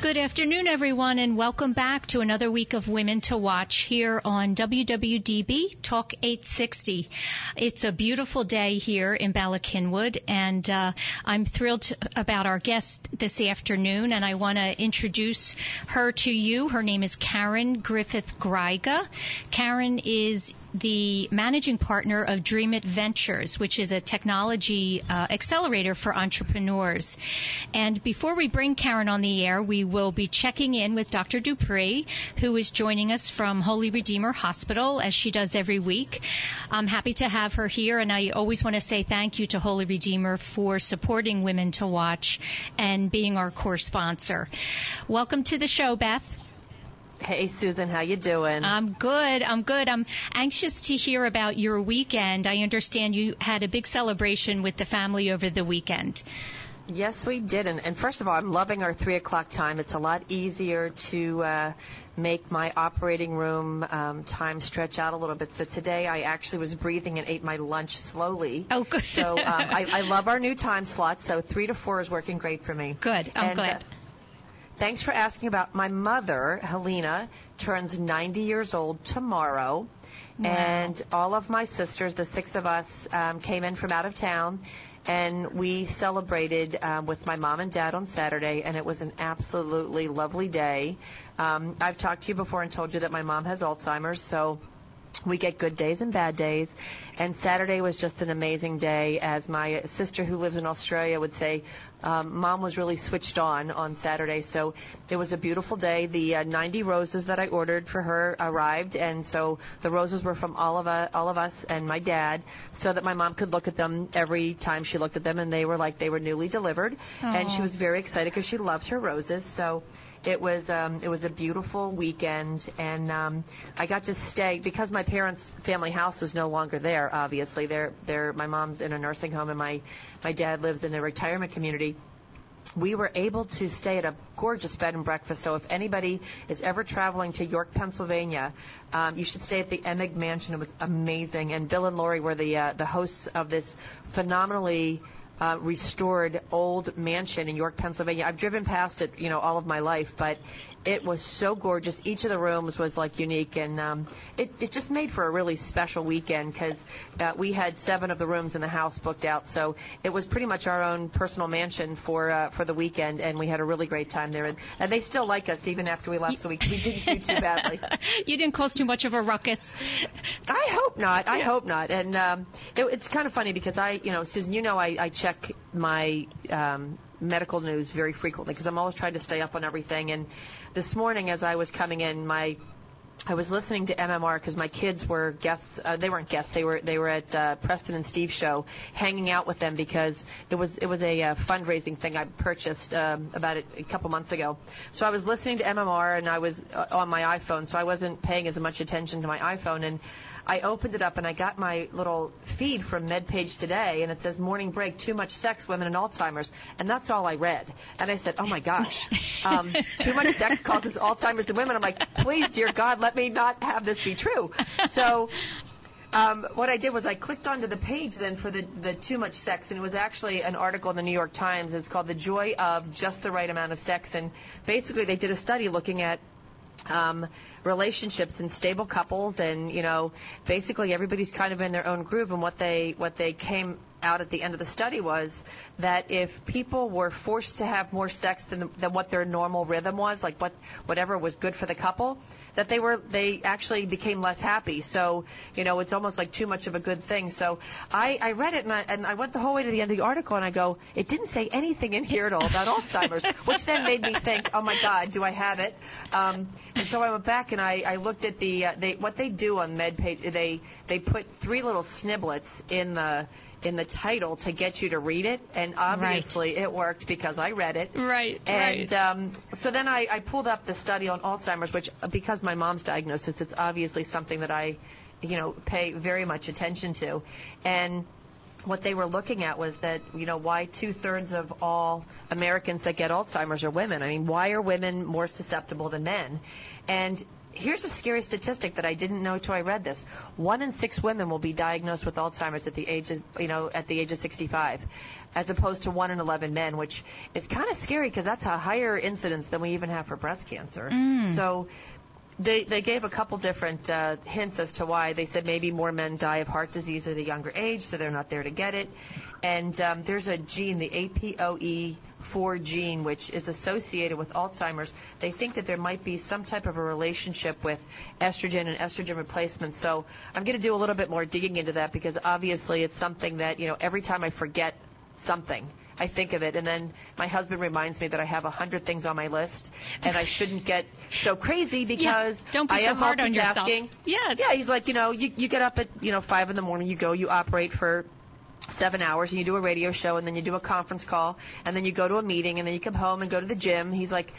Good afternoon, everyone, and welcome back to another week of Women to Watch here on WWDB Talk 860. It's a beautiful day here in Bala Cynwyd, and uh, I'm thrilled about our guest this afternoon, and I want to introduce her to you. Her name is Karen Griffith Gryga. Karen is the managing partner of Dream It Ventures, which is a technology uh, accelerator for entrepreneurs. And before we bring Karen on the air, we will be checking in with Dr. Dupree, who is joining us from Holy Redeemer Hospital, as she does every week. I'm happy to have her here, and I always want to say thank you to Holy Redeemer for supporting Women to Watch and being our core sponsor. Welcome to the show, Beth. Hey Susan, how you doing? I'm good. I'm good. I'm anxious to hear about your weekend. I understand you had a big celebration with the family over the weekend. Yes, we did. And, and first of all, I'm loving our three o'clock time. It's a lot easier to uh, make my operating room um, time stretch out a little bit. So today I actually was breathing and ate my lunch slowly. Oh, good. So um, I, I love our new time slot. So three to four is working great for me. Good. I'm and, glad. Uh, Thanks for asking about my mother, Helena, turns 90 years old tomorrow. Wow. And all of my sisters, the six of us, um, came in from out of town and we celebrated um, with my mom and dad on Saturday, and it was an absolutely lovely day. Um, I've talked to you before and told you that my mom has Alzheimer's, so we get good days and bad days. And Saturday was just an amazing day. As my sister who lives in Australia would say, um, mom was really switched on on Saturday. So it was a beautiful day. The uh, 90 roses that I ordered for her arrived. And so the roses were from all of, uh, all of us and my dad so that my mom could look at them every time she looked at them. And they were like they were newly delivered. Aww. And she was very excited because she loves her roses. So it was um, it was a beautiful weekend, and um, I got to stay because my parents' family house is no longer there. Obviously, they're they're my mom's in a nursing home, and my my dad lives in a retirement community we were able to stay at a gorgeous bed and breakfast. So if anybody is ever traveling to York, Pennsylvania, um, you should stay at the Emig Mansion. It was amazing, and Bill and Lori were the uh, the hosts of this phenomenally uh, restored old mansion in York, Pennsylvania. I've driven past it, you know, all of my life, but it was so gorgeous. Each of the rooms was like unique, and um, it, it just made for a really special weekend because uh, we had seven of the rooms in the house booked out. So it was pretty much our own personal mansion for uh, for the weekend, and we had a really great time there. And, and they still like us even after we left, so we, we didn't do too badly. you didn't cause too much of a ruckus. I hope not. I hope not. And um, it, it's kind of funny because I, you know, Susan, you know, I, I check my um, medical news very frequently because I'm always trying to stay up on everything. And this morning, as I was coming in, my I was listening to MMR because my kids were guests. Uh, they weren't guests. They were they were at uh, Preston and Steve's show, hanging out with them because it was it was a uh, fundraising thing I purchased um, about a, a couple months ago. So I was listening to MMR and I was uh, on my iPhone, so I wasn't paying as much attention to my iPhone and. I opened it up and I got my little feed from MedPage today, and it says morning break, too much sex, women and Alzheimer's, and that's all I read. And I said, oh my gosh, um, too much sex causes Alzheimer's in women. I'm like, please, dear God, let me not have this be true. So um, what I did was I clicked onto the page then for the, the too much sex, and it was actually an article in the New York Times. It's called The Joy of Just the Right Amount of Sex. And basically, they did a study looking at um, relationships and stable couples, and you know, basically everybody's kind of in their own groove. And what they what they came out at the end of the study was that if people were forced to have more sex than, than what their normal rhythm was, like what whatever was good for the couple, that they were they actually became less happy. So you know it's almost like too much of a good thing. So I, I read it and I, and I went the whole way to the end of the article and I go, it didn't say anything in here at all about Alzheimer's, which then made me think, oh my God, do I have it? Um, and so I went back and I, I looked at the uh, they what they do on MedPage. They they put three little sniblets in the in the title to get you to read it, and obviously right. it worked because I read it. Right. And right. Um, so then I, I pulled up the study on Alzheimer's, which because my mom's diagnosis, it's obviously something that I, you know, pay very much attention to, and what they were looking at was that you know why two thirds of all Americans that get Alzheimer's are women. I mean, why are women more susceptible than men? And here's a scary statistic that I didn't know until I read this. One in six women will be diagnosed with Alzheimer's at the age of, you know, at the age of 65, as opposed to one in 11 men, which is kind of scary because that's a higher incidence than we even have for breast cancer. Mm. So they they gave a couple different uh, hints as to why. They said maybe more men die of heart disease at a younger age, so they're not there to get it. And um, there's a gene, the APOE4 gene, which is associated with Alzheimer's. They think that there might be some type of a relationship with estrogen and estrogen replacement. So I'm going to do a little bit more digging into that because obviously it's something that you know every time I forget something I think of it, and then my husband reminds me that I have a hundred things on my list, and I shouldn't get so crazy because yeah, don't be I so am hard on yourself. Yes. Yeah, he's like, you know, you you get up at you know five in the morning, you go, you operate for seven hours and you do a radio show and then you do a conference call and then you go to a meeting and then you come home and go to the gym. He's like,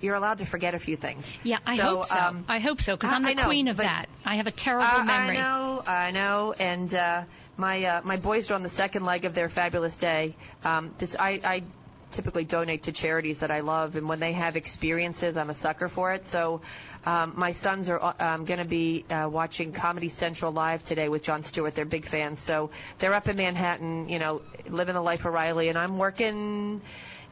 you're allowed to forget a few things. Yeah, I so, hope so. Um, I hope so because I'm the know, queen of that. I have a terrible uh, memory. I know, I know, and uh, my uh, my boys are on the second leg of their fabulous day. Um, this I, I typically donate to charities that I love, and when they have experiences, I'm a sucker for it. So um, my sons are um, going to be uh, watching Comedy Central live today with Jon Stewart. They're big fans, so they're up in Manhattan, you know, living the life of Riley, and I'm working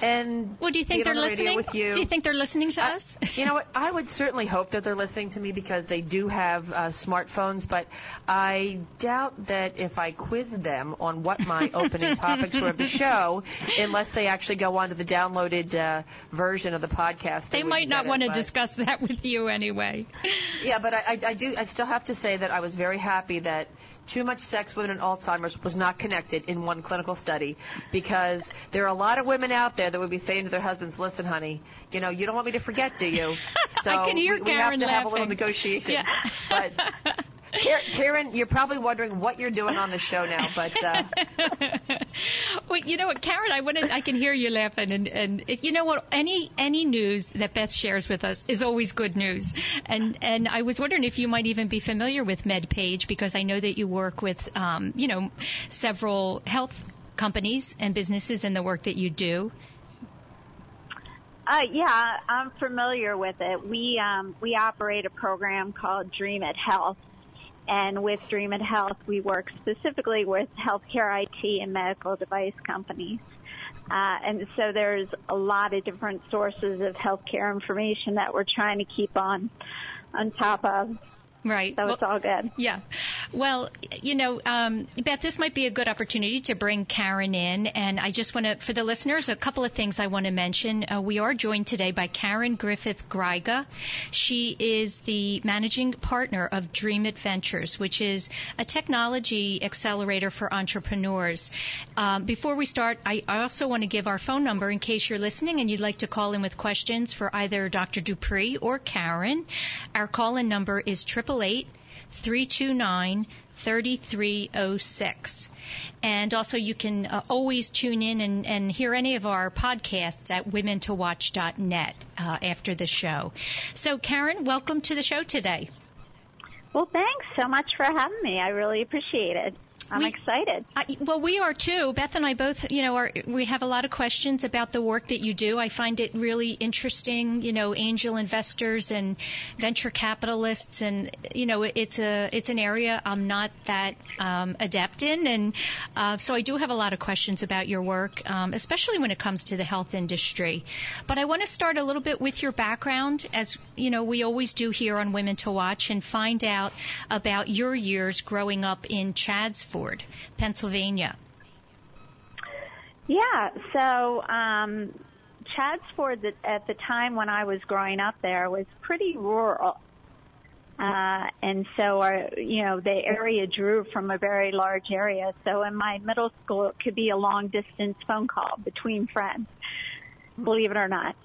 and well, do you think they're the listening? You. Do you think they're listening to us? you know what? I would certainly hope that they're listening to me because they do have uh, smartphones, but I doubt that if I quiz them on what my opening topics were of the show, unless they actually go onto the downloaded uh, version of the podcast, they, they might not want to discuss that with you anyway. Yeah, but I, I, I do. I still have to say that I was very happy that too much sex, women, and Alzheimer's was not connected in one clinical study because there are a lot of women out there that would be saying to their husbands, "Listen, honey, you know you don't want me to forget, do you?" So I can hear we, we Karen have to laughing. have a little negotiation. Yeah. But Karen, you're probably wondering what you're doing on the show now, but uh... well, you know what, Karen, I wanted, I can hear you laughing, and and you know what, any any news that Beth shares with us is always good news, and and I was wondering if you might even be familiar with MedPage because I know that you work with, um, you know, several health companies and businesses in the work that you do. Uh, yeah, I'm familiar with it. We um, we operate a program called Dream It Health, and with Dream It Health, we work specifically with healthcare IT and medical device companies. Uh, and so there's a lot of different sources of healthcare information that we're trying to keep on on top of. Right. So well, it's all good. Yeah. Well, you know, um, Beth, this might be a good opportunity to bring Karen in. And I just want to, for the listeners, a couple of things I want to mention. Uh, we are joined today by Karen Griffith Gryga. She is the managing partner of Dream It Ventures, which is a technology accelerator for entrepreneurs. Um, before we start, I, also want to give our phone number in case you're listening and you'd like to call in with questions for either Dr. Dupree or Karen. Our call in number is 888 329 3306. And also, you can uh, always tune in and, and, hear any of our podcasts at womentowatch.net uh, after the show. So, Karen, welcome to the show today. Well, thanks so much for having me. I really appreciate it. I'm we, excited. I, well, we are too. Beth and I both, you know, are we have a lot of questions about the work that you do. I find it really interesting. You know, angel investors and venture capitalists, and you know, it's a it's an area I'm not that um, adept in, and uh, so I do have a lot of questions about your work, um, especially when it comes to the health industry. But I want to start a little bit with your background, as you know, we always do here on Women to Watch, and find out about your years growing up in Chadds Ford, Pennsylvania. Yeah, so um, Chadds at the time when I was growing up there was pretty rural. Uh, and so our, you know, the area drew from a very large area. So in my middle school, it could be a long distance phone call between friends. Believe it or not.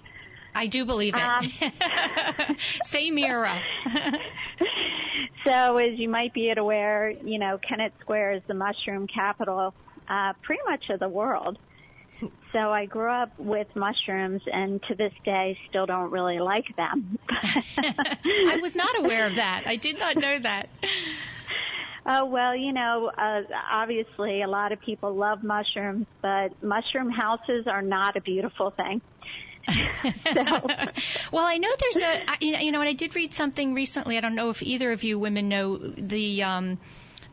I do believe it. Um, Same era. so as you might be aware, you know, Kennett Square is the mushroom capital, uh, pretty much of the world. So I grew up with mushrooms and to this day still don't really like them. I was not aware of that. I did not know that. Oh, well, you know, uh, obviously a lot of people love mushrooms, but mushroom houses are not a beautiful thing. so. well, I know there's a, you know, and I did read something recently. I don't know if either of you women know the, um,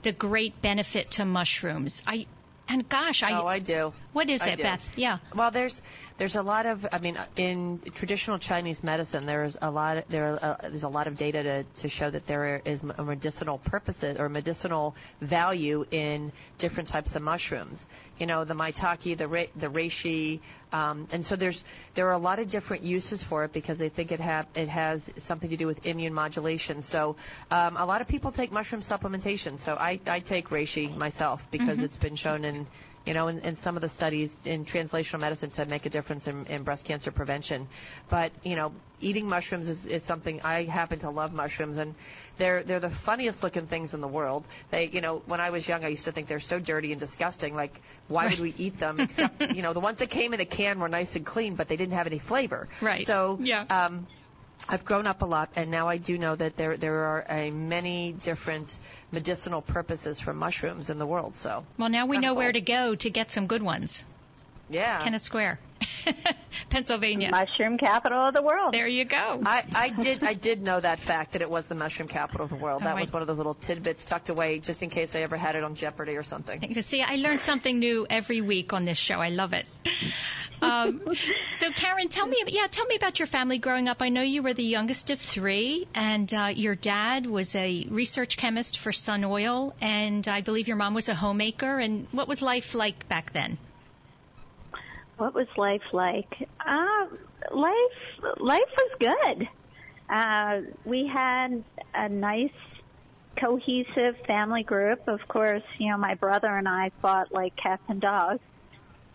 the great benefit to mushrooms. I, and gosh, I. Oh, I do. What is I it, do. Beth? Yeah. Well, there's there's a lot of. I mean, in traditional Chinese medicine, there's a lot. There uh, there's a lot of data to to show that there is a medicinal purposes or medicinal value in different types of mushrooms. You know, the maitake, the re, the reishi, um, and so there's there are a lot of different uses for it because they think it have it has something to do with immune modulation. So um, a lot of people take mushroom supplementation. So I I take reishi myself because mm-hmm. it's been shown in you know, in, in some of the studies in translational medicine to make a difference in, in breast cancer prevention. But, you know, eating mushrooms is, is something I happen to love mushrooms and they're they're the funniest looking things in the world. They, you know, when I was young I used to think they're so dirty and disgusting like why would we eat them except, you know, the ones that came in a can were nice and clean but they didn't have any flavor. Right. So, yeah. um I've grown up a lot, and now I do know that there there are a many different medicinal purposes for mushrooms in the world. So well, now we know cool. where to go to get some good ones. Yeah, Kennett Square, Pennsylvania, mushroom capital of the world. There you go. I, I did I did know that fact that it was the mushroom capital of the world. Oh, that I, was one of those little tidbits tucked away just in case I ever had it on Jeopardy or something. You see, I learn something new every week on this show. I love it. Um, so, Karen, tell me, yeah, tell me about your family growing up. I know you were the youngest of three, and uh, your dad was a research chemist for Sun Oil, and I believe your mom was a homemaker. And what was life like back then? What was life like? Uh, life, life was good. Uh, we had a nice cohesive family group. Of course, you know, my brother and I fought like cats and dogs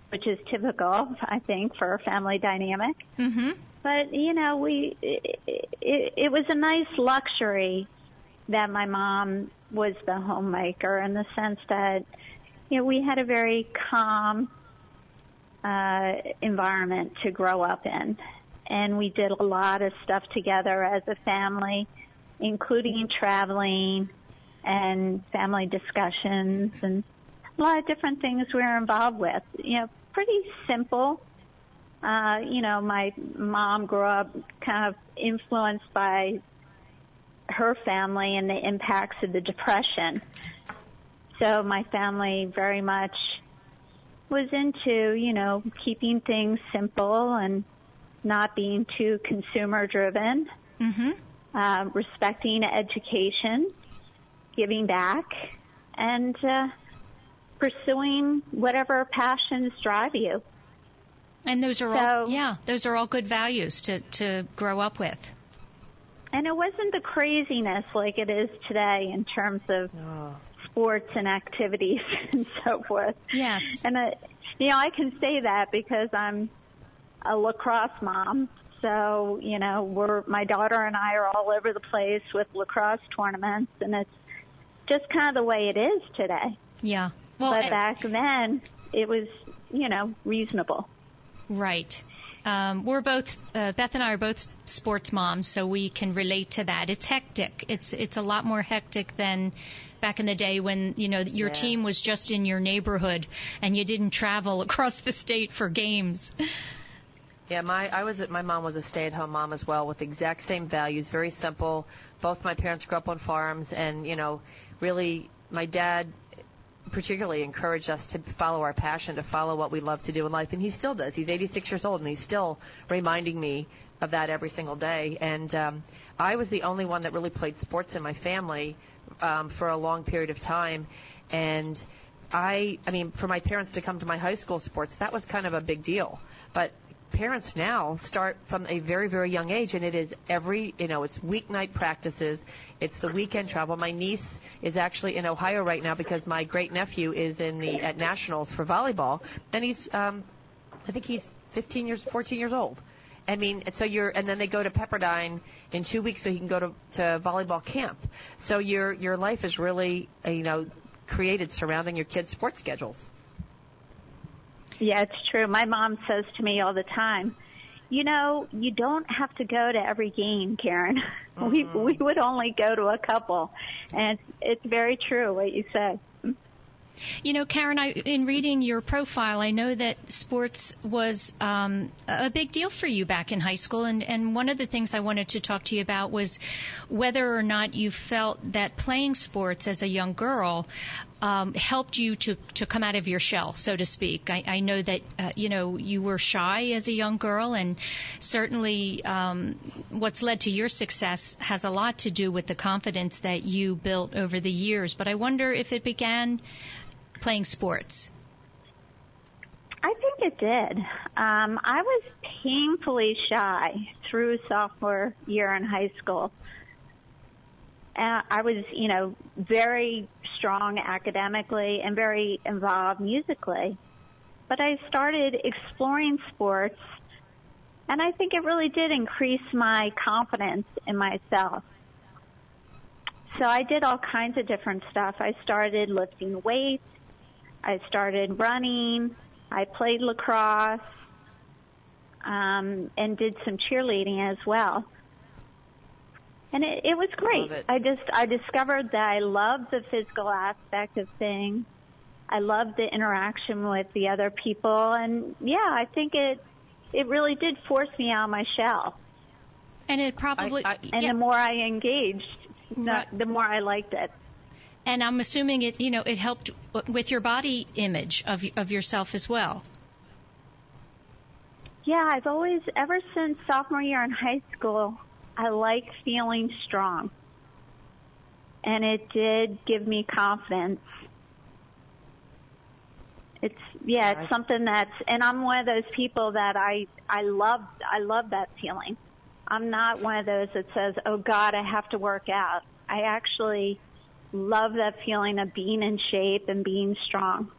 which is typical, I think, for a family dynamic. Mm-hmm. But you know, we it, it, it was a nice luxury that my mom was the homemaker in the sense that you know we had a very calm uh, environment to grow up in, and we did a lot of stuff together as a family, including traveling and family discussions and a lot of different things we were involved with. You know, pretty simple. Uh, you know, my mom grew up kind of influenced by her family and the impacts of the depression. So my family very much was into, you know, keeping things simple and not being too consumer driven, mm-hmm. uh, respecting education, giving back, and uh, pursuing whatever passions drive you. And those are so, all, yeah, those are all good values to, to grow up with. And it wasn't the craziness like it is today in terms of oh. sports and activities and so forth. Yes. And, uh, you know, I can say that because I'm a lacrosse mom. So, you know, we're, my daughter and I are all over the place with lacrosse tournaments and it's just kind of the way it is today. Yeah. Well, but back then, it was, you know, reasonable. Right. Um, we're both uh, Beth and I are both sports moms, so we can relate to that. It's hectic. It's it's a lot more hectic than back in the day when you know your Yeah. team was just in your neighborhood and you didn't travel across the state for games. Yeah, my I was my mom was a stay-at-home mom as well with the exact same values, very simple. Both my parents grew up on farms, and you know, really, my dad particularly encouraged us to follow our passion, to follow what we love to do in life, and he still does. He's 86 years old, and he's still reminding me of that every single day. And um, I was the only one that really played sports in my family um, for a long period of time, and I, I mean, for my parents to come to my high school sports, that was kind of a big deal. But parents now start from a very, very young age, and it is every, you know, it's weeknight practices, it's the weekend travel. My niece is actually in Ohio right now because my great nephew is in the at nationals for volleyball, and he's, um, I think he's 15 years, 14 years old. I mean, so you're, and then they go to Pepperdine in two weeks so he can go to, to volleyball camp. So your your life is really, you know, created surrounding your kids' sports schedules. Yeah, it's true. My mom says to me all the time, you know, you don't have to go to every game, Karen. We we would only go to a couple, and it's, it's very true what you said. You know, Karen, I, in reading your profile, I know that sports was um, a big deal for you back in high school, and, and one of the things I wanted to talk to you about was whether or not you felt that playing sports as a young girl um, helped you to to come out of your shell, so to speak. I, I know that uh, you know you were shy as a young girl, and certainly um, what's led to your success has a lot to do with the confidence that you built over the years. But I wonder if it began playing sports. I think it did. Um, I was painfully shy through sophomore year in high school. I was, you know, very strong academically and very involved musically. But I started exploring sports, and I think it really did increase my confidence in myself. So I did all kinds of different stuff. I started lifting weights. I started running. I played lacrosse um, and did some cheerleading as well. And it, it was great. Love it. I just I discovered that I love the physical aspect of things. I love the interaction with the other people, and yeah, I think it it really did force me out of my shell. And it probably, I- And yeah, the more I engaged, the, Right. the more I liked it. and I'm assuming it, you know, it helped w- with your body image of of yourself as well. Yeah, I've always, ever since sophomore year in high school, I like feeling strong. And it did give me confidence. It's, yeah, it's something that's, and I'm one of those people that I, I love, I love that feeling. I'm not one of those that says, oh God, I have to work out. I actually love that feeling of being in shape and being strong.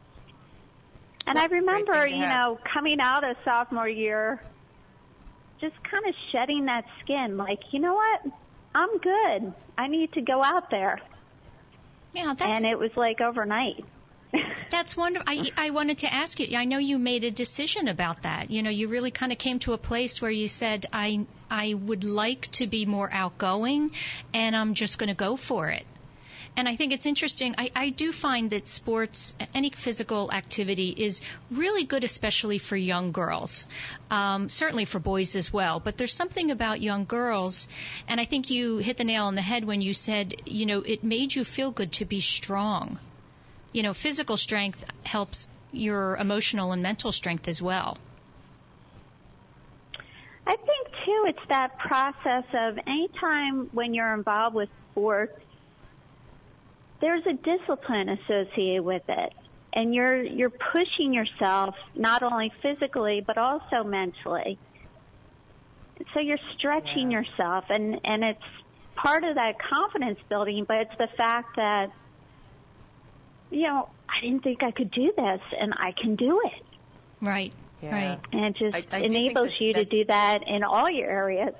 And I That's remember, you know, coming out of sophomore year, just kind of shedding that skin. Like, you know what? I'm good. I need to go out there. Yeah, that's and it was like overnight. that's wonderful. I I wanted to ask you. I know you made a decision about that. You know, you really kind of came to a place where you said, I I would like to be more outgoing, and I'm just going to go for it. And I think it's interesting. I, I do find that sports, any physical activity, is really good, especially for young girls. Um, certainly for boys as well. But there's something about young girls, and I think you hit the nail on the head when you said, you know, it made you feel good to be strong. You know, physical strength helps your emotional and mental strength as well. I think too, it's that process of anytime when you're involved with sports, there's a discipline associated with it. And you're, you're pushing yourself not only physically, but also mentally. So you're stretching yourself and, and it's part of that confidence building, but it's the fact that, you know, I didn't think I could do this and I can do it. Right. Yeah. Right. And it just I- I enables that- you to that- do that in all your areas.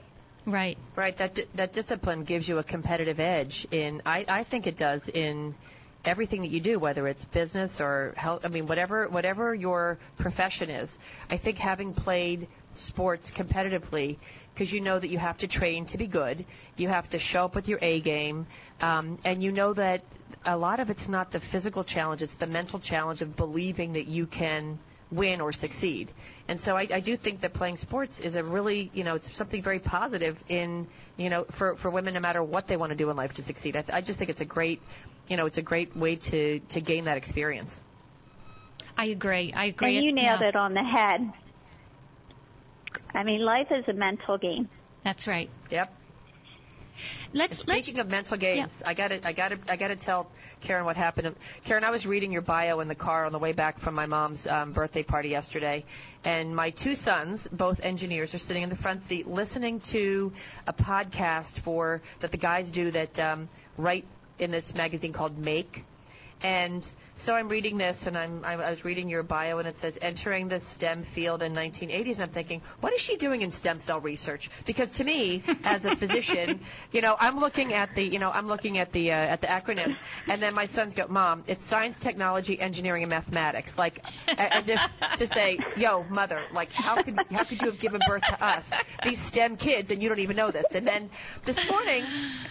Right. Right. That that discipline gives you a competitive edge in. I I think it does in everything that you do, whether it's business or health. I mean, whatever whatever your profession is. I think having played sports competitively because you know that you have to train to be good. You have to show up with your A game, um, and you know that a lot of it's not the physical challenge; it's the mental challenge of believing that you can win or succeed. And so I, I do think that playing sports is a really, you know, it's something very positive in, you know, for, for women no matter what they want to do in life to succeed. I, th- I just think it's a great, you know, it's a great way to, to gain that experience. I agree. I agree. And you nailed yeah. it on the head. I mean, life is a mental game. That's right. Yep. Let's and let's speaking of mental games, yeah. I got to I got to I got to tell Karen what happened. Karen, I was reading your bio in the car on the way back from my mom's um, birthday party yesterday, and my two sons, both engineers, are sitting in the front seat listening to a podcast for that the guys do that um, write in this magazine called Make and so I'm reading this, and I'm, I was reading your bio, and it says entering the STEM field in 1980s. I'm thinking, what is she doing in stem cell research? Because to me, as a physician, you know, I'm looking at the, you know, I'm looking at the uh, at the acronyms, and then my sons go, Mom, it's science, technology, engineering, and mathematics, like as if to say, Yo, mother, like how could how could you have given birth to us, these STEM kids, and you don't even know this? And then this morning,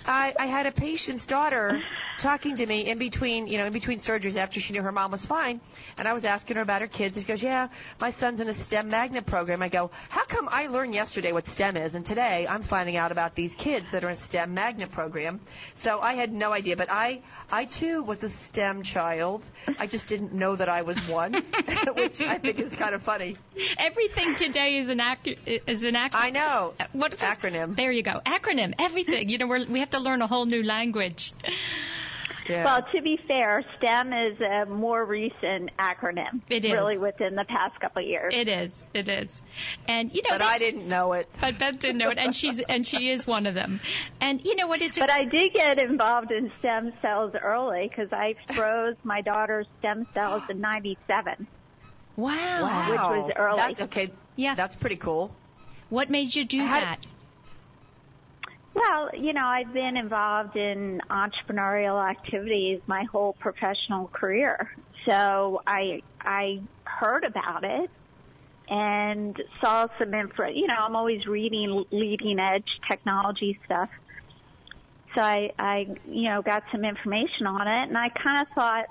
I, I had a patient's daughter talking to me in between, you know, in between surgeries after she knew her mom was fine, and I was asking her about her kids. She goes, "Yeah, my son's in a STEM magnet program." I go, "How come I learned yesterday what STEM is, and today I'm finding out about these kids that are in a STEM magnet program?" So I had no idea, but I, I too was a STEM child. I just didn't know that I was one, which I think is kind of funny. Everything today is an ac- is an acronym. I know. What acronym? There you go. Acronym. Everything. You know, we're, we have to learn a whole new language. Yeah. Well, to be fair, STEM is a more recent acronym. It is. Really within the past couple of years. It is. It is. And you know But that, I didn't know it. But Beth didn't know it and she's and she is one of them. And you know what it's But I did get involved in stem cells early because I froze my daughter's stem cells in '97. wow. Wow. Which was early. That, okay. Yeah. That's pretty cool. What made you do How- that? Well, you know, I've been involved in entrepreneurial activities my whole professional career. So I I heard about it and saw some info. You know, I'm always reading leading edge technology stuff. So I I you know got some information on it, and I kind of thought,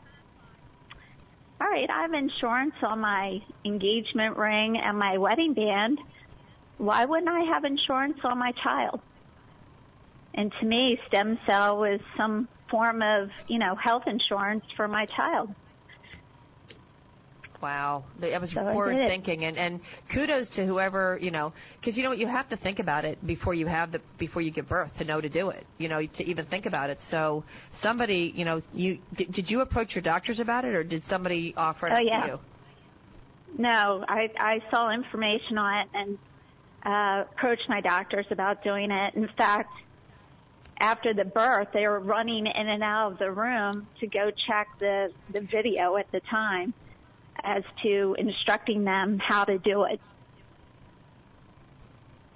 all right, I have insurance on my engagement ring and my wedding band. Why wouldn't I have insurance on my child? And to me, stem cell was some form of, you know, health insurance for my child. Wow, that was So forward thinking, and and kudos to whoever you know, because you know what, you have to think about it before you have the before you give birth to know to do it, you know, to even think about it. So somebody, you know, you did, did you approach your doctors about it, or did somebody offer it Oh, yeah. to you? No, I, I saw information on it and uh, approached my doctors about doing it. In fact, after the birth, they were running in and out of the room to go check the, the video at the time as to instructing them how to do it.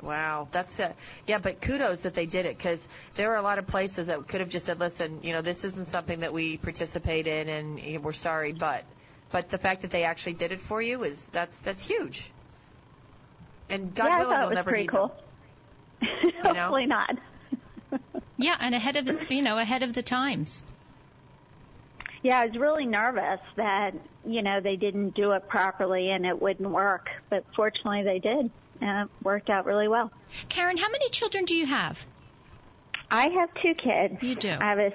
Wow, that's uh, yeah, but kudos that they did it because there are a lot of places that could have just said, "Listen, you know, this isn't something that we participate in, and we're sorry." But, but the fact that they actually did it for you is that's that's huge. And God yeah, I thought it was never pretty need cool. know? Hopefully not. Yeah, and ahead of the, you know ahead of the times. Yeah, I was really nervous that, you know, they didn't do it properly and it wouldn't work, but fortunately they did. And it worked out really well. Karen, how many children do you have? I have two kids. You do. I have a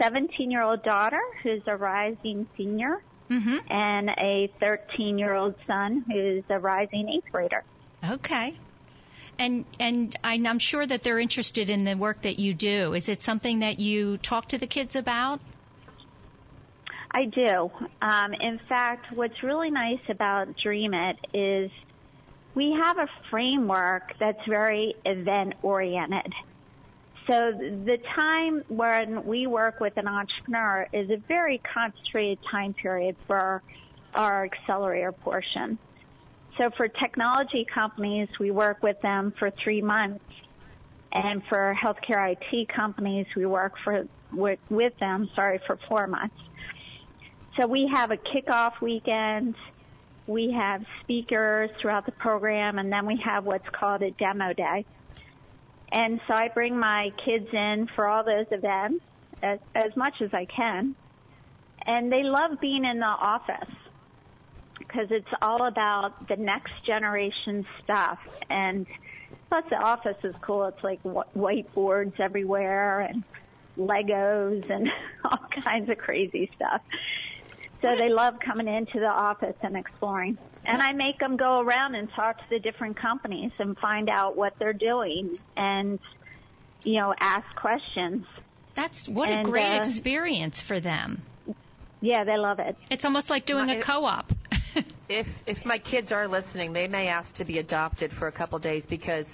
17 year old daughter who's a rising senior Mm-hmm. and a 13 year old son who's a rising eighth grader. Okay. And and I'm sure that they're interested in the work that you do. Is it something that you talk to the kids about? I do. Um, in fact, what's really nice about Dream It is we have a framework that's very event oriented. So the time when we work with an entrepreneur is a very concentrated time period for our accelerator portion. So for technology companies, we work with them for three months. And for healthcare IT companies, we work for, with, with them, sorry, for four months. So we have a kickoff weekend we have speakers throughout the program, and then we have what's called a demo day. And so I bring my kids in for all those events as, as much as I can. And they love being in the office because it's all about the next generation stuff. And plus the office is cool. It's like whiteboards everywhere and Legos and all kinds of crazy stuff. So they love coming into the office and exploring. And I make them go around and talk to the different companies and find out what they're doing and, you know, ask questions. That's what and, a great uh, experience for them. Yeah, they love it. It's almost like doing a co-op. if if my kids are listening, they may ask to be adopted for a couple days because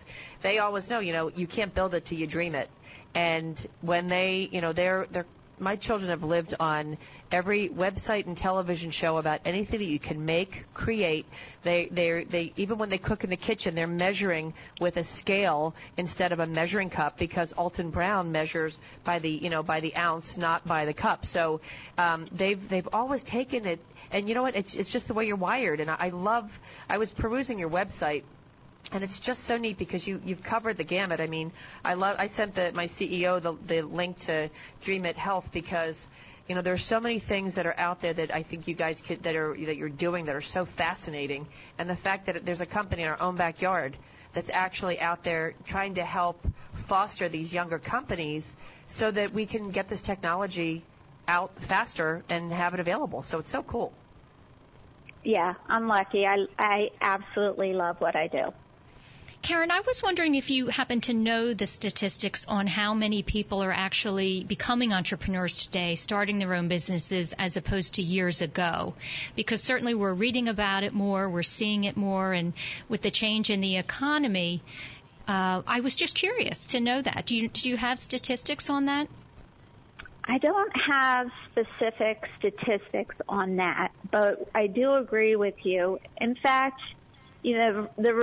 they always know, you know, you can't build it till you dream it. And when they, you know, they're they're my children have lived on every website and television show about anything that you can make, create. They they they even when they cook in the kitchen, they're measuring with a scale instead of a measuring cup because Alton Brown measures by the you know by the ounce, not by the cup. So um, they've they've always taken it, and you know what? It's it's just the way you're wired. And I, I love. I was perusing your website and it's just so neat because you you've covered the gamut. I mean, I love I sent the my CEO the the link to Dream It Health because you know there are so many things that are out there that I think you guys could that are that you're doing that are so fascinating, and the fact that there's a company in our own backyard that's actually out there trying to help foster these younger companies so that we can get this technology out faster and have it available. So it's so cool. Yeah, I'm lucky. I I absolutely love what I do. Karen, I was wondering if you happen to know the statistics on how many people are actually becoming entrepreneurs today, starting their own businesses as opposed to years ago. Because certainly we're reading about it more, we're seeing it more, and with the change in the economy, uh, I was just curious to know that. Do you, do you have statistics on that? I don't have specific statistics on that, but I do agree with you. In fact, you know, the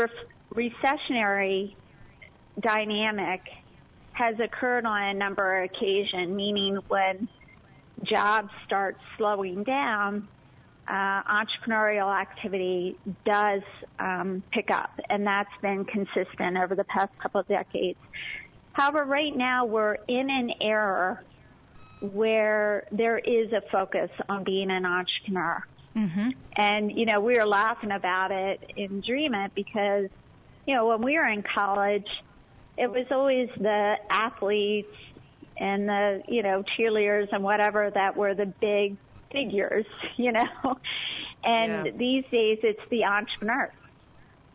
recessionary dynamic has occurred on a number of occasions, meaning when jobs start slowing down, uh, entrepreneurial activity does um, pick up, and that's been consistent over the past couple of decades. However, right now we're in an era where there is a focus on being an entrepreneur. Mm-hmm. And, you know, we were laughing about it in Dream It because you know, when we were in college, it was always the athletes and the, you know, cheerleaders and whatever that were the big figures, you know. And yeah. these days it's the entrepreneurs.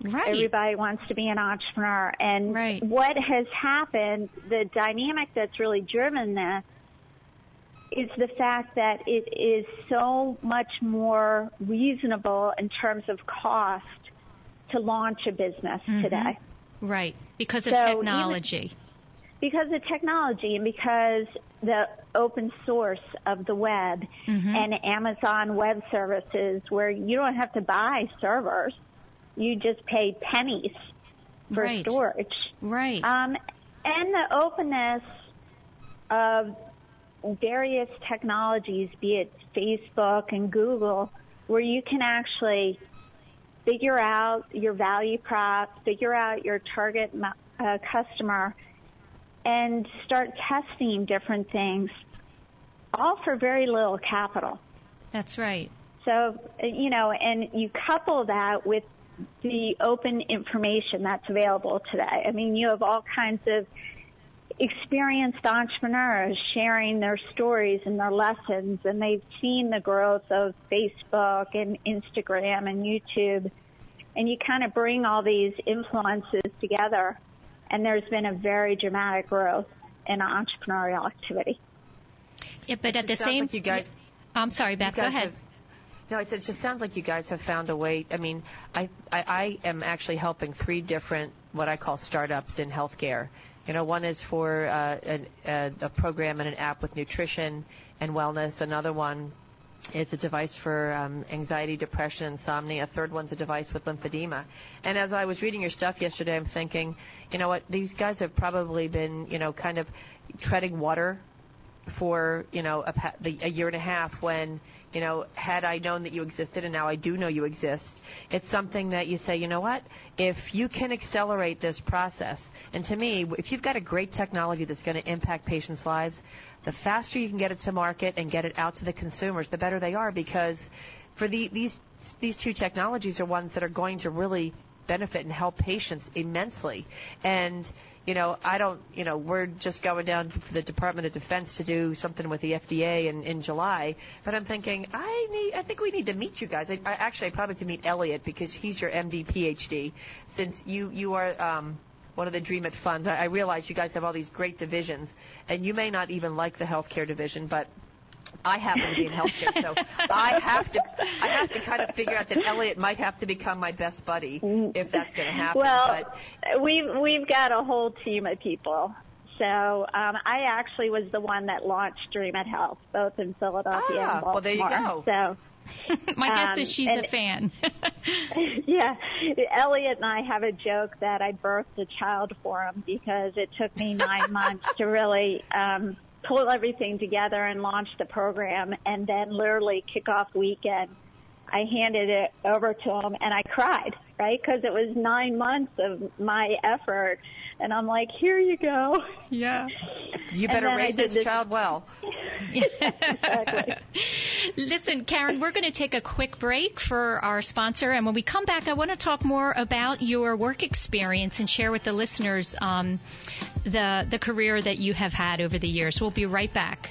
Right. Everybody wants to be an entrepreneur. And right. what has happened, the dynamic that's really driven this is the fact that it is so much more reasonable in terms of cost to launch a business mm-hmm. today. Right, because of so technology. Even, because of technology and because the open source of the web mm-hmm. and Amazon Web Services where you don't have to buy servers. You just pay pennies for right. storage. Right. Um, and the openness of various technologies, be it Facebook and Google, where you can actually figure out your value prop, figure out your target uh, customer, and start testing different things, all for very little capital. That's right. So, you know, and you couple that with the open information that's available today. I mean, you have all kinds of experienced entrepreneurs sharing their stories and their lessons and they've seen the growth of Facebook and Instagram and YouTube and you kind of bring all these influences together and there's been a very dramatic growth in entrepreneurial activity. Yeah, but at the same like you guys I'm sorry, Beth, go ahead. Have, no, I said it just sounds like you guys have found a way. I mean, I, I, I am actually helping three different what I call startups in healthcare you know, one is for uh, an, a, a program and an app with nutrition and wellness. Another one is a device for um, anxiety, depression, insomnia. A third one's a device with lymphedema. And as I was reading your stuff yesterday, I'm thinking, you know what, these guys have probably been, you know, kind of treading water for you know a, a year and a half when you know had I known that you existed and now I do know you exist it's something that you say you know what? If you can accelerate this process and to me if you've got a great technology that's going to impact patients lives the faster you can get it to market and get it out to the consumers the better they are because for the, these these two technologies are ones that are going to really benefit and help patients immensely and you know, I don't, you know, we're just going down to the Department of Defense to do something with the FDA in, in July. But I'm thinking, I need, I think we need to meet you guys. I, I actually, I probably to meet Elliot because he's your MD PhD. Since you, you are, um, one of the Dream It funds. I, I realize you guys have all these great divisions, and you may not even like the healthcare division, but I happen to be in healthcare, so I have to I have to kind of figure out that Elliot might have to become my best buddy if that's going to happen. Well, but, we've we've got a whole team of people. So um, I actually was the one that launched Dream It Health, both in Philadelphia ah, and Baltimore. Well, there you go. So. My guess um, is she's a fan. yeah, Elliot and I have a joke that I birthed a child for him because it took me nine months to really um, pull everything together and launch the program and then literally kick off weekend I handed it over to him and I cried, right? Because it was nine months of my effort. And I'm like, here you go. Yeah. You better raise this, this child well. exactly. Listen, Karen, we're going to take a quick break for our sponsor. And when we come back, I want to talk more about your work experience and share with the listeners um, the, the career that you have had over the years. We'll be right back.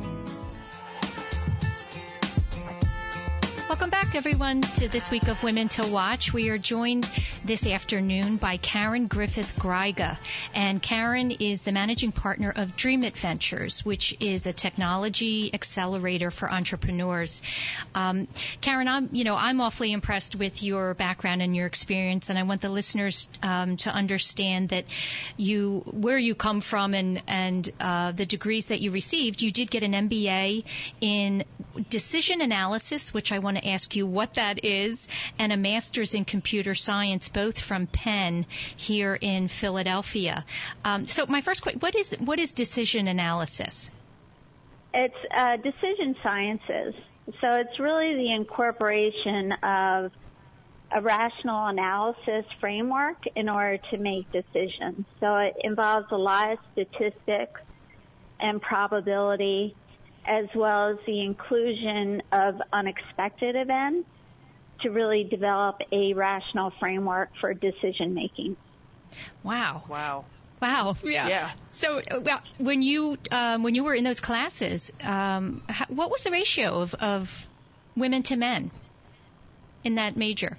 Back, everyone, to this week of Women to Watch. We are joined this afternoon by Karen Griffith Gryga. And Karen is the managing partner of Dream It Ventures, which is a technology accelerator for entrepreneurs. Um, Karen, I'm, you know, I'm awfully impressed with your background and your experience, and I want the listeners um, to understand that you, where you come from and, and uh, the degrees that you received. You did get an MBA in decision analysis, which I want to ask you what that is, and a master's in computer science, both from Penn here in Philadelphia. Um, so my first question, what is, what is decision analysis? It's uh, decision sciences. So it's really the incorporation of a rational analysis framework in order to make decisions. So it involves a lot of statistics and probability as well as the inclusion of unexpected events to really develop a rational framework for decision making. Wow. Wow. Wow. Yeah. yeah. So, uh, when you um, when you were in those classes, um, how, what was the ratio of, of women to men in that major?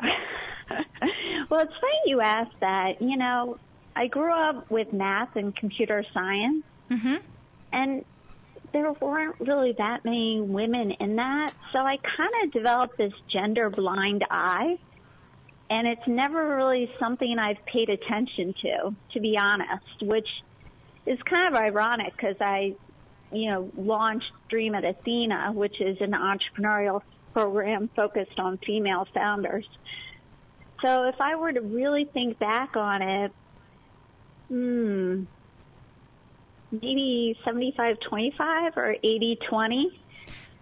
well, it's funny you asked that. You know, I grew up with math and computer science, mm-hmm. and there weren't really that many women in that. So I kind of developed this gender blind eye. And it's never really something I've paid attention to, to be honest, which is kind of ironic because I, you know, launched Dream It Athena, which is an entrepreneurial program focused on female founders. So if I were to really think back on it, hmm, maybe 75-25 or 80-20.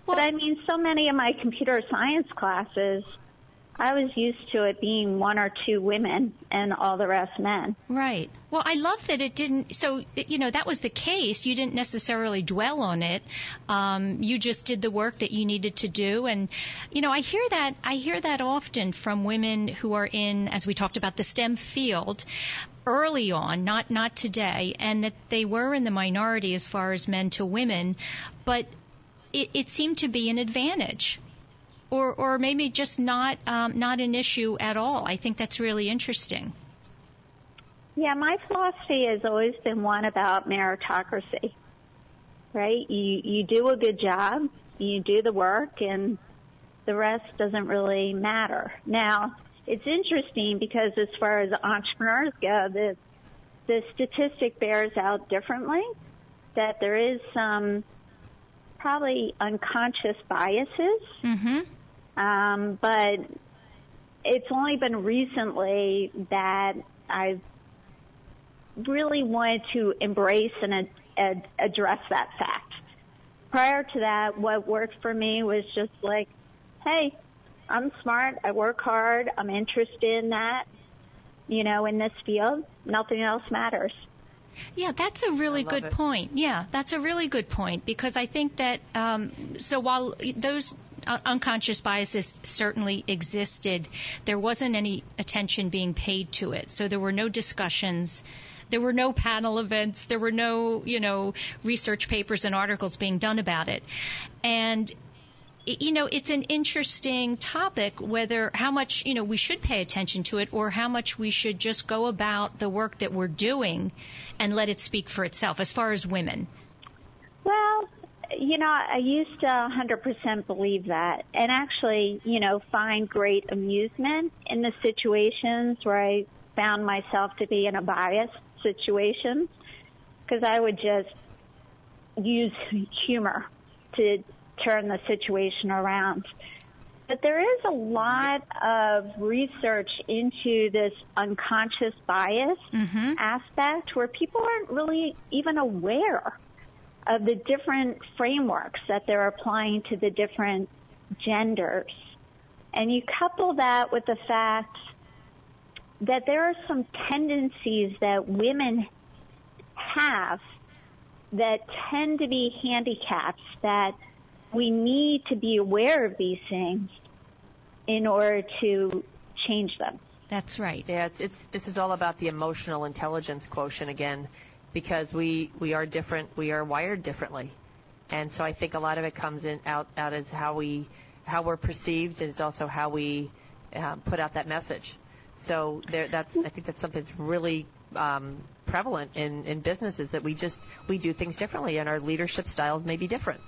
Well, but I mean, so many of my computer science classes, I was used to it being one or two women and all the rest men. Right. Well, I love that it didn't. So, you know, that was the case. You didn't necessarily dwell on it. Um, you just did the work that you needed to do. And, you know, I hear that. I hear that often from women who are in, as we talked about, the STEM field early on, not not today, and that they were in the minority as far as men to women, but it, it seemed to be an advantage. or or maybe just not um, not an issue at all. I think that's really interesting. Yeah, my philosophy has always been one about meritocracy. Right? You you do a good job, you do the work, and the rest doesn't really matter. Now, it's interesting because as far as entrepreneurs go, the the statistic bears out differently that there is some probably unconscious biases. Mm-hmm. Um, but it's only been recently that I've really wanted to embrace and ad- ad- address that fact. Prior to that, what worked for me was just like, hey, I'm smart, I work hard, I'm interested in that, you know, in this field. Nothing else matters. Yeah, that's a really good it. point. Yeah, that's a really good point because I think that um, so while those uh, unconscious biases certainly existed, there wasn't any attention being paid to it. So there were no discussions. There were no panel events. There were no, you know, research papers and articles being done about it. And you know, it's an interesting topic whether how much, you know, we should pay attention to it or how much we should just go about the work that we're doing and let it speak for itself as far as women. Well, you know, I used to 100% believe that and actually, you know, find great amusement in the situations where I found myself to be in a biased situation because I would just use humor to turn the situation around. But there is a lot of research into this unconscious bias Mm-hmm. aspect where people aren't really even aware of the different frameworks that they're applying to the different genders. And you couple that with the fact that there are some tendencies that women have that tend to be handicaps that we need to be aware of these things in order to change them. That's right. Yeah, it's, it's this is all about the emotional intelligence quotient again, because we we are different, we are wired differently, and so I think a lot of it comes in out out as how we how we're perceived, and it's also how we uh, put out that message. So there, that's I think that's something that's really um, prevalent in in businesses that we just we do things differently, and our leadership styles may be different.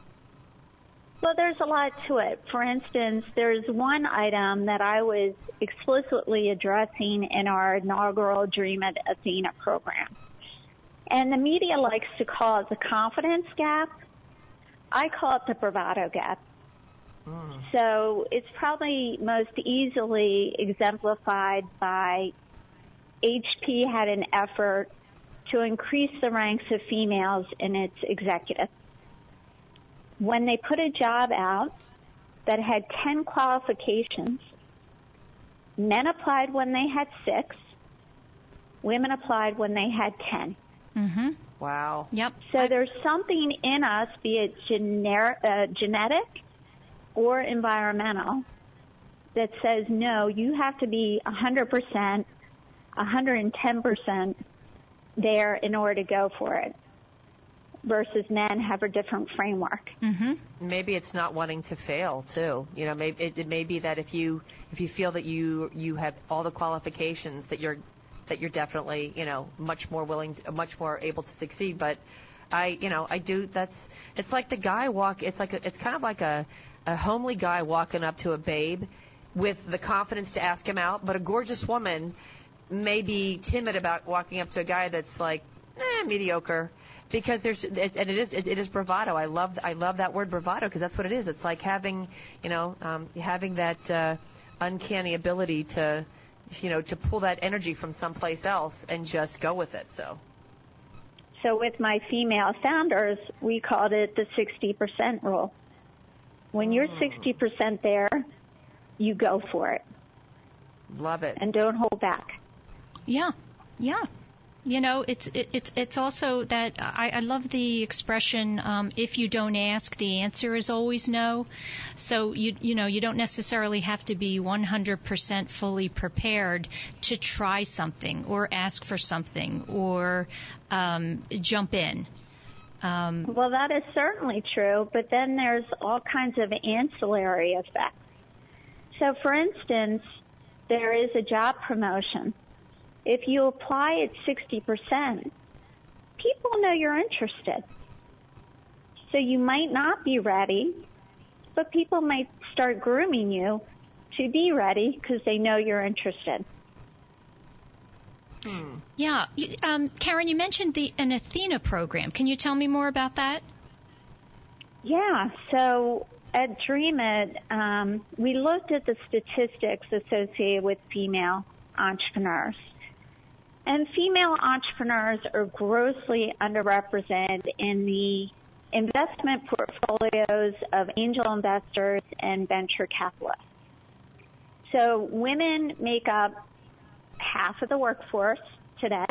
Well, there's a lot to it. For instance, there's one item that I was explicitly addressing in our inaugural Dream It Athena program. And the media likes to call it the confidence gap. I call it the bravado gap. Hmm. So it's probably most easily exemplified by HP had an effort to increase the ranks of females in its executive when they put a job out that had 10 qualifications, men applied when they had six, women applied when they had 10. Mm-hmm. Wow. Yep. So I- there's something in us, be it gener- uh, genetic or environmental, that says, no, you have to be 100%, 110% there in order to go for it versus men have a different framework. mm-hmm. maybe it's not wanting to fail too. You know, maybe it, it may be that if you if you feel that you you have all the qualifications that you're that you're definitely you know much more willing, to, much more able to succeed. But I you know I do that's it's like the guy walk. It's like a, it's kind of like a a homely guy walking up to a babe with the confidence to ask him out, but a gorgeous woman may be timid about walking up to a guy that's like eh, mediocre because there's it, and it is it, it is bravado. I love I love that word bravado because that's what it is. It's like having you know um, having that uh, uncanny ability to you know to pull that energy from someplace else and just go with it. So So with my female founders, we called it the 60% rule. When you're 60% there, you go for it love it. and don't hold back. Yeah, yeah. You know, it's it, it's it's also that I, I love the expression um, "if you don't ask, the answer is always no." So you you know you don't necessarily have to be 100% fully prepared to try something or ask for something or um, jump in. Um, Well, that is certainly true, but then there's all kinds of ancillary effects. So, for instance, there is a job promotion. If you apply at 60%, people know you're interested. So you might not be ready, but people might start grooming you to be ready because they know you're interested. Hmm. Yeah, um, Karen, you mentioned the an Athena program. Can you tell me more about that? Yeah, so at Dream It, um, we looked at the statistics associated with female entrepreneurs. And female entrepreneurs are grossly underrepresented in the investment portfolios of angel investors and venture capitalists. So women make up half of the workforce today.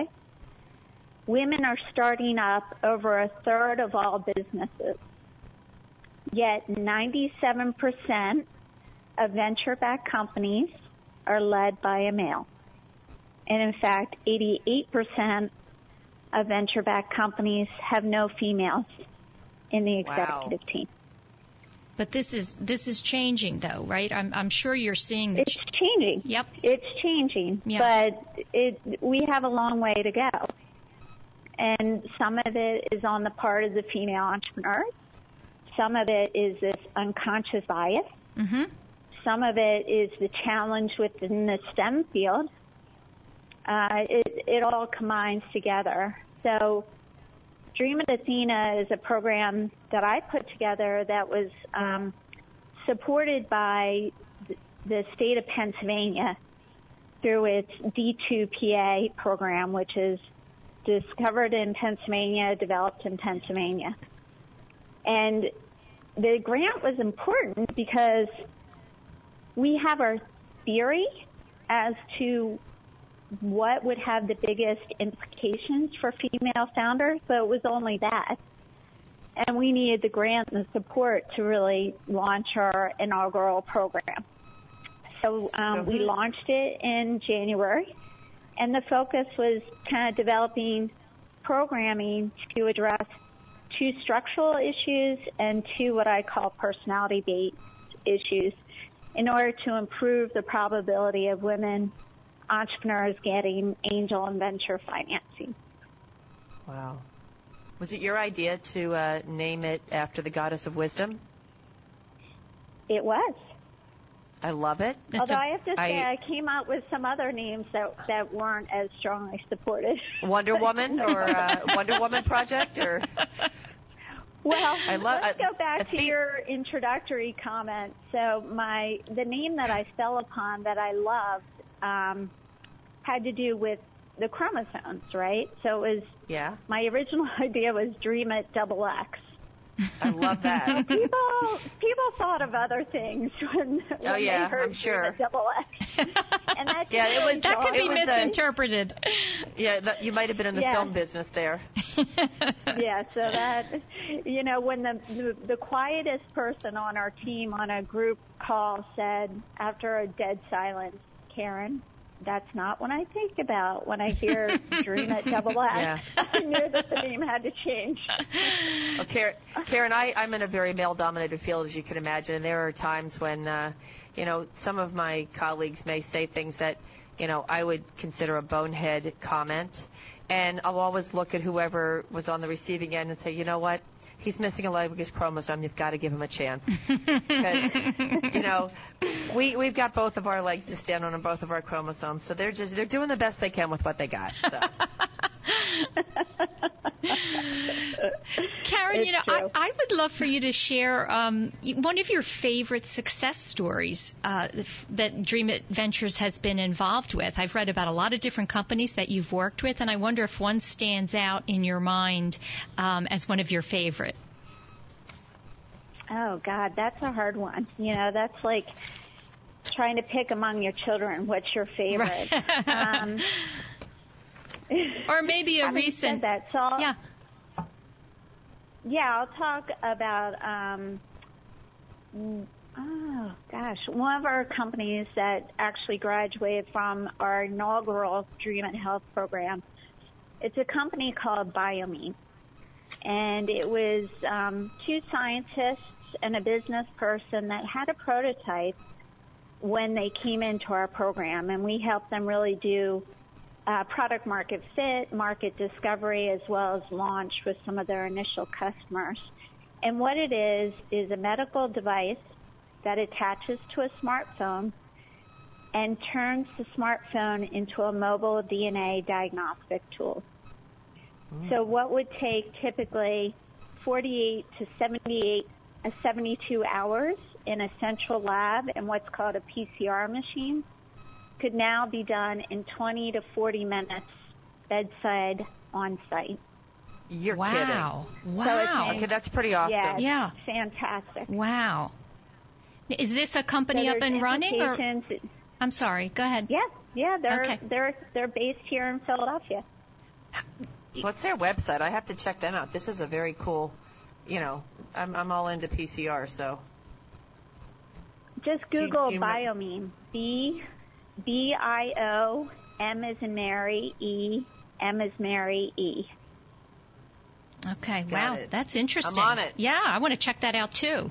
Women are starting up over a third of all businesses. Yet 97% of venture-backed companies are led by a male. And in fact, 88% of venture-backed companies have no females in the executive wow. team. But this is this is changing, though, right? I'm I'm sure you're seeing that. It's changing. Yep. It's changing, yep. but it we have a long way to go. And some of it is on the part of the female entrepreneurs. Some of it is this unconscious bias. Mm-hmm. Some of it is the challenge within the STEM field. Uh, it, it all combines together. So Dream It Athena is a program that I put together that was um, supported by the state of Pennsylvania through its D2PA program, which is discovered in Pennsylvania, developed in Pennsylvania. And the grant was important because we have our theory as to what would have the biggest implications for female founders, but it was only that. And we needed the grant and the support to really launch our inaugural program. So um, we launched it in January, and the focus was kind of developing programming to address two structural issues and two what I call personality-based issues in order to improve the probability of women entrepreneurs getting angel and venture financing. Wow. Was it your idea to uh, name it after the goddess of wisdom? It was. I love it. Although a, I have to say, I, I, came out with some other names that that weren't as strongly supported. Wonder Woman or uh, Wonder Woman Project or. Well, I love, let's go back to your introductory comment. So my the name that I fell upon that I loved um, had to do with the chromosomes, right? So it was. Yeah. My original idea was Dream It Double X. I love that. people people thought of other things when, oh, when yeah, they heard I'm sure. double X. and that yeah, it was that could be misinterpreted. A, yeah, that, you might have been in the yeah. film business there. yeah, so that you know when the, the the quietest person on our team on a group call said after a dead silence, Karen, that's not what I think about when I hear Dream It Double X. Yeah. I knew that the name had to change. Well, Karen, Karen I, I'm in a very male-dominated field, as you can imagine, and there are times when, uh, you know, some of my colleagues may say things that, you know, I would consider a bonehead comment, and I'll always look at whoever was on the receiving end and say, you know what, he's missing a leg his chromosome. You've got to give him a chance. Because, you know, we, we've got both of our legs to stand on and both of our chromosomes. So they're just, they're doing the best they can with what they got. So. Karen, it's you know, I, I, would love for you to share um, one of your favorite success stories uh, that Dream It Ventures has been involved with. I've read about a lot of different companies that you've worked with, and I wonder if one stands out in your mind um, as one of your favorite. Oh God, that's a hard one. You know, that's like trying to pick among your children what's your favorite. Right. um, or maybe a recent. that, so I'll, yeah. Yeah, I'll talk about. Um, oh gosh, one of our companies that actually graduated from our inaugural Dream It Health program. It's a company called Biome, and it was um, two scientists and a business person that had a prototype when they came into our program, and we helped them really do uh, product market fit, market discovery, as well as launch with some of their initial customers. And what it is, is a medical device that attaches to a smartphone and turns the smartphone into a mobile DNA diagnostic tool. Mm. So what would take typically 48 to 78, uh, 72 hours in a central lab in what's called a PCR machine could now be done in 20 to 40 minutes bedside on site. You're wow. kidding. Wow. So okay, that's pretty awesome. Yeah. yeah. Fantastic. Wow. Is this a company so up and running or I'm sorry. Go ahead. Yeah. Yeah, they're okay. they're they're based here in Philadelphia. What's their website? I have to check them out. This is a very cool, you know, I'm I'm all into PCR, so just Google do, do Biomeme. B B I O M is in Mary E M is Mary E. Okay, Got wow, it. that's interesting. I'm on it. Yeah, I want to check that out too.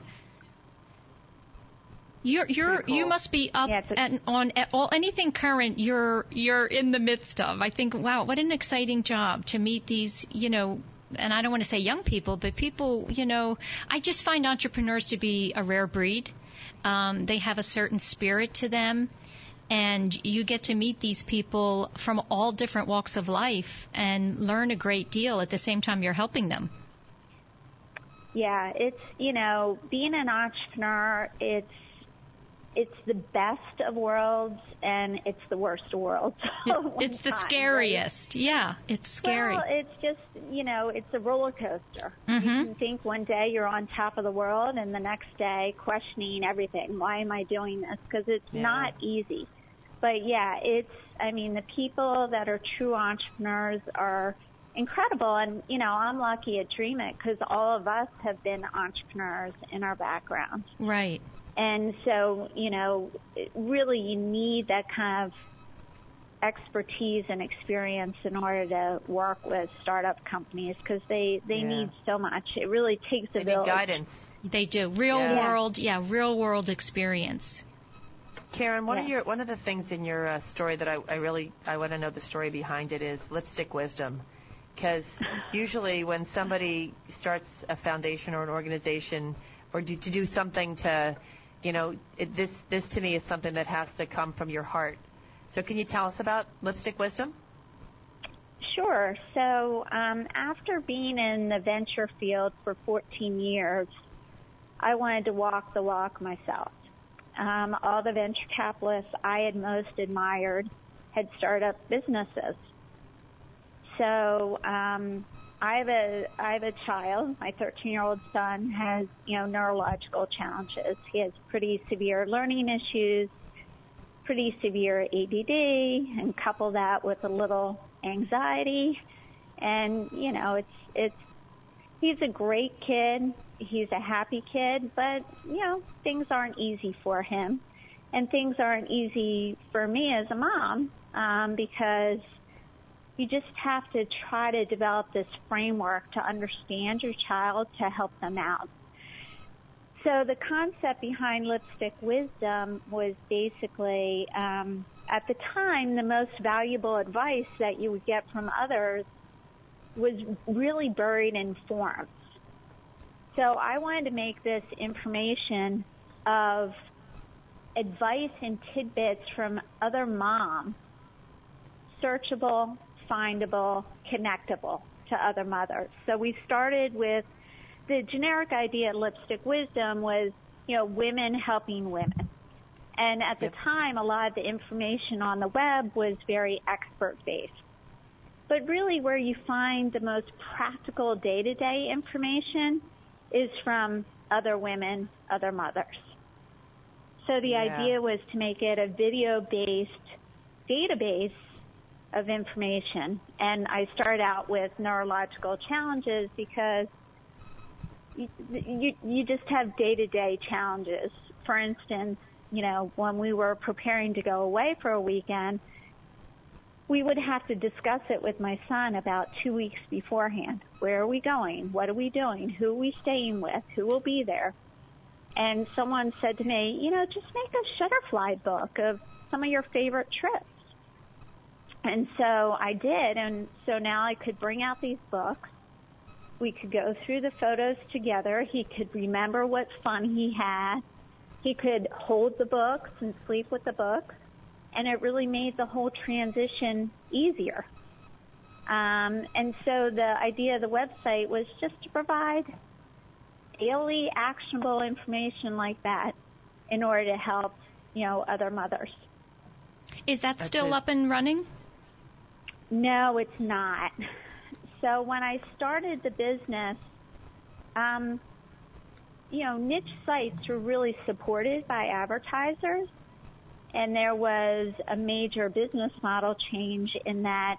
You're you're cool. you must be up Yeah, it's a- and on at all anything current. You're you're in the midst of. I think wow, what an exciting job to meet these you know. And I don't want to say young people, but people, you know, I just find entrepreneurs to be a rare breed. Um, they have a certain spirit to them, and you get to meet these people from all different walks of life and learn a great deal at the same time you're helping them. Yeah, it's you know, being an entrepreneur, it's it's the best of worlds and it's the worst of worlds. it's the time, right? scariest. Yeah, it's scary. Well, it's just you know, it's a roller coaster. Mhm. You can think one day you're on top of the world, and the next day questioning everything. Why am I doing this? Because it's Yeah. not easy. But yeah, it's. I mean, the people that are true entrepreneurs are incredible, and you know, I'm lucky at Dream It because all of us have been entrepreneurs in our background. right. And so, you know, really you need that kind of expertise and experience in order to work with startup companies because they, they Yeah. need so much. It really takes a they need village. guidance. They do real Yeah. world, yeah, real world experience. Karen, one of your one of the things in your uh, story that I, I really I want to know the story behind it is lipstick wisdom, because usually when somebody starts a foundation or an organization or do, to do something to, you know, it, this this to me is something that has to come from your heart. So can you tell us about lipstick wisdom? Sure. So um, after being in the venture field for 14 years, I wanted to walk the walk myself. Um, all the venture capitalists I had most admired had startup businesses. So um, I have a I have a child. My 13 year old son has you know neurological challenges. He has pretty severe learning issues, pretty severe ADD, and couple that with a little anxiety. And you know it's it's he's a great kid. He's a happy kid, but you know things aren't easy for him, and things aren't easy for me as a mom um, because you just have to try to develop this framework to understand your child to help them out. So the concept behind lipstick wisdom was basically, um, at the time, the most valuable advice that you would get from others was really buried in forms. So I wanted to make this information of advice and tidbits from other moms searchable, findable, connectable to other mothers. So we started with the generic idea of lipstick wisdom was, you know, women helping women. And at the Yep. time, a lot of the information on the web was very expert based. But really where you find the most practical day to day information is from other women, other mothers. So the Yeah. idea was to make it a video based database of information. And I started out with neurological challenges because you, you, you just have day to day challenges. For instance, you know, when we were preparing to go away for a weekend, we would have to discuss it with my son about two weeks beforehand. Where are we going? What are we doing? Who are we staying with? Who will be there? and someone said to me, you know, just make a Shutterfly book of some of your favorite trips. And so I did, and so now I could bring out these books. We could go through the photos together. He could remember what fun he had. He could hold the books and sleep with the books. And it really made the whole transition easier. Um, and so the idea of the website was just to provide daily actionable information like that in order to help, you know, other mothers. Is that That's still it. up and running? No, it's not. So when I started the business, um, you know, niche sites were really supported by advertisers, and there was a major business model change in that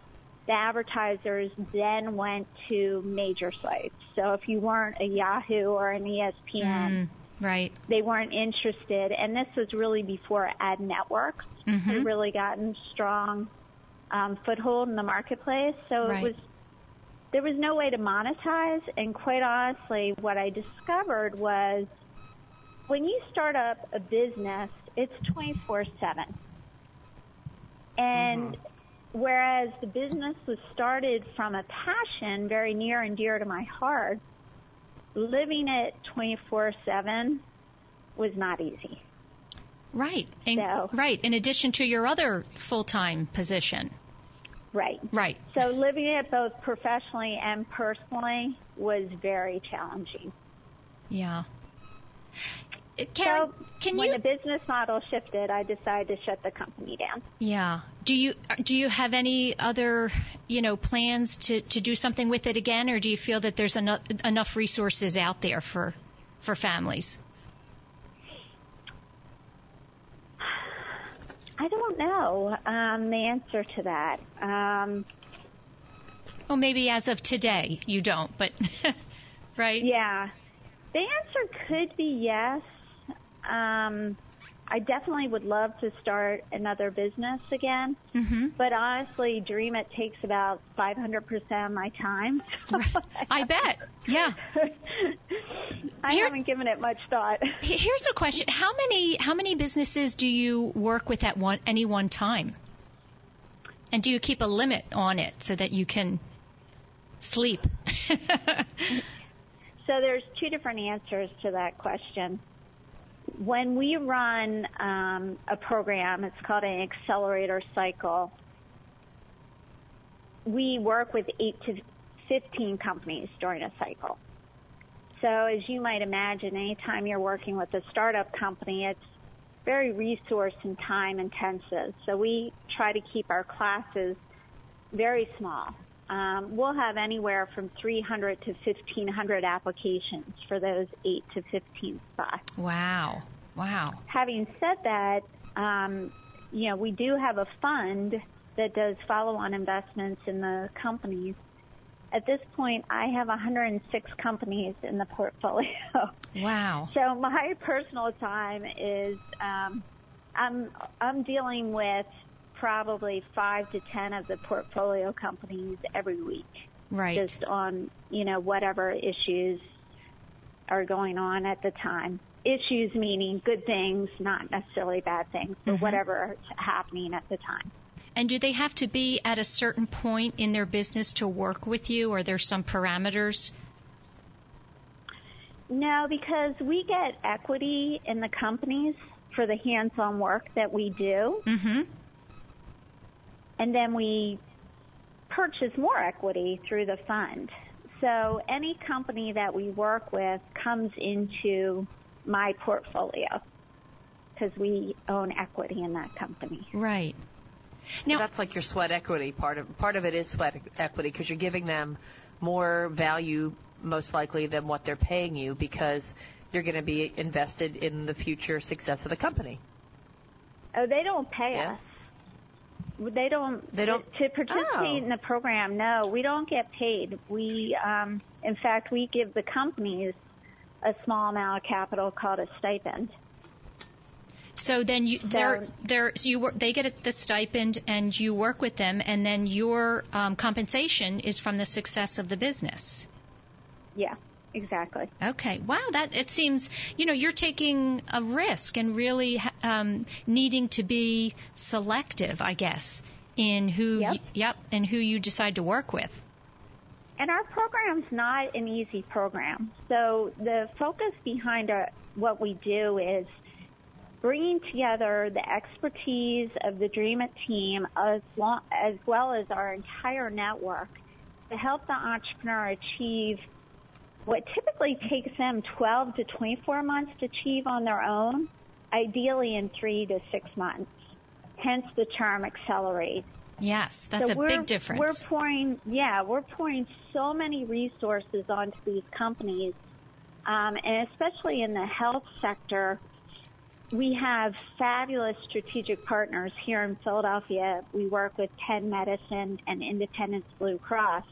the advertisers then went to major sites. So if you weren't a Yahoo or an ESPN, mm, right, they weren't interested. And this was really before ad networks mm-hmm. had really gotten strong um, foothold in the marketplace. So right. it was there was no way to monetize. And quite honestly, what I discovered was when you start up a business, it's 24 seven. And mm-hmm whereas the business was started from a passion very near and dear to my heart, living it 24/7 was not easy. Right. In, so, right. In addition to your other full-time position. Right. Right. So living it both professionally and personally was very challenging. Yeah. Karen, so can when you, the business model shifted, I decided to shut the company down. Yeah. Do you do you have any other you know plans to to do something with it again, or do you feel that there's enough enough resources out there for for families? I don't know um, the answer to that. Um, well, maybe as of today you don't, but right? Yeah. The answer could be yes. Um, I definitely would love to start another business again. Mm-hmm. But honestly, Dream It takes about 500% of my time. I bet. Yeah. I Here, haven't given it much thought. Here's a question. How many how many businesses do you work with at one any one time? And do you keep a limit on it so that you can sleep? so there's two different answers to that question when we run um, a program, it's called an accelerator cycle. We work with eight to 15 companies during a cycle. So as you might imagine, anytime you're working with a startup company, it's very resource and time intensive. So we try to keep our classes very small. Um, we'll have anywhere from 300 to 1,500 applications for those 8 to 15 spots. Wow. Wow. Having said that, um, you know, we do have a fund that does follow-on investments in the companies. At this point, I have 106 companies in the portfolio. Wow. So my personal time is um, I'm I'm dealing with probably five to ten of the portfolio companies every week. Right. Just on you know whatever issues are going on at the time. Issues meaning good things, not necessarily bad things, but mm-hmm. whatever is happening at the time. And do they have to be at a certain point in their business to work with you, or there's some parameters? No, because we get equity in the companies for the hands-on work that we do. Mm-hmm and then we purchase more equity through the fund. So any company that we work with comes into my portfolio because we own equity in that company. Right. So now, that's like your sweat equity part of part of it is sweat equity because you're giving them more value most likely than what they're paying you because you're going to be invested in the future success of the company. Oh, they don't pay yeah. us. They don't. They don't to participate oh. in the program. No, we don't get paid. We, um, in fact, we give the companies a small amount of capital called a stipend. So then you, they're, they're, so you work, they get the stipend and you work with them, and then your um, compensation is from the success of the business. Yeah, exactly. Okay. Wow. That it seems you know you're taking a risk and really um, needing to be selective, I guess, in who yep. Y- yep and who you decide to work with. And our program's not an easy program. So the focus behind our, what we do is bringing together the expertise of the Dream It team as, long, as well as our entire network to help the entrepreneur achieve what typically takes them 12 to 24 months to achieve on their own, ideally in three to six months. Hence the term accelerate. Yes, that's so a big difference. We're pouring, yeah, we're pouring so many resources onto these companies, um, and especially in the health sector, we have fabulous strategic partners here in Philadelphia. We work with Penn Medicine and Independence Blue Cross.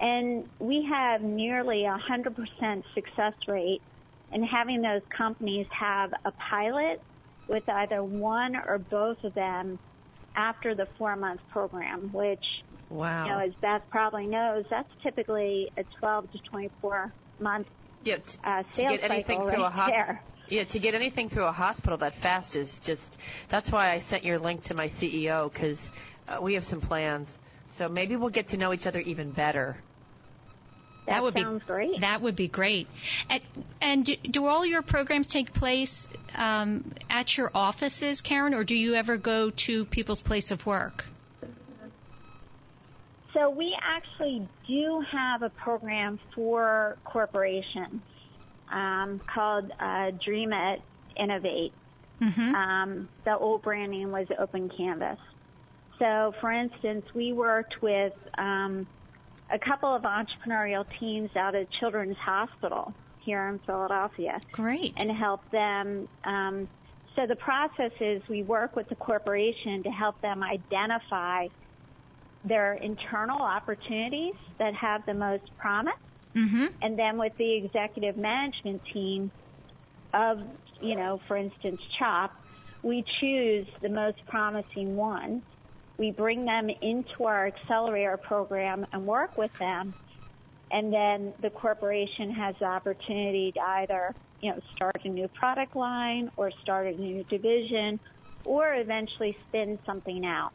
And we have nearly a 100% success rate in having those companies have a pilot with either one or both of them after the four month program, which, wow. you know, as Beth probably knows, that's typically a 12 to 24 month yeah, t- uh, sales to get anything cycle through right a hospital. there. Yeah, to get anything through a hospital that fast is just. That's why I sent your link to my CEO because uh, we have some plans. So maybe we'll get to know each other even better. That, that would sounds be great. That would be great. And, and do, do, all your programs take place um, at your offices, Karen, or do you ever go to people's place of work? So we actually do have a program for corporations um, called uh, Dream It Innovate. Mm-hmm. Um, the old brand name was Open Canvas. So, for instance, we worked with um, a couple of entrepreneurial teams out of Children's Hospital here in Philadelphia. Great. And help them. Um, so the process is we work with the corporation to help them identify their internal opportunities that have the most promise. Mm-hmm. And then with the executive management team of, you know, for instance, CHOP, we choose the most promising ones we bring them into our accelerator program and work with them. And then the corporation has the opportunity to either, you know, start a new product line or start a new division or eventually spin something out.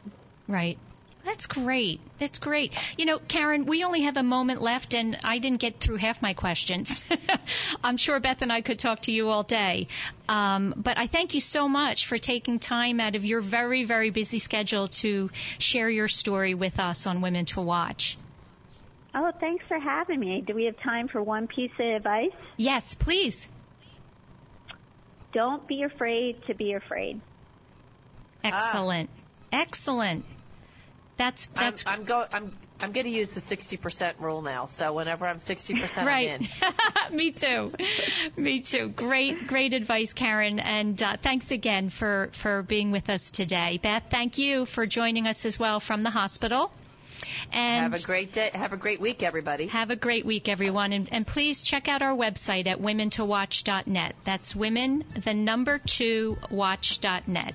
Right. That's great. That's great. You know, Karen, we only have a moment left, and I didn't get through half my questions. I'm sure Beth and I could talk to you all day. Um, but I thank you so much for taking time out of your very, very busy schedule to share your story with us on Women to Watch. Oh, thanks for having me. Do we have time for one piece of advice? Yes, please. Don't be afraid to be afraid. Excellent. Ah. Excellent. That's that's. I'm I'm, go, I'm I'm going to use the 60% rule now. So whenever I'm 60%, right. I'm in. Me too. Me too. Great, great advice, Karen. And uh, thanks again for for being with us today, Beth. Thank you for joining us as well from the hospital. And have a great day. Have a great week, everybody. Have a great week, everyone. And, and please check out our website at womentowatch.net. That's women, the number two, watch.net.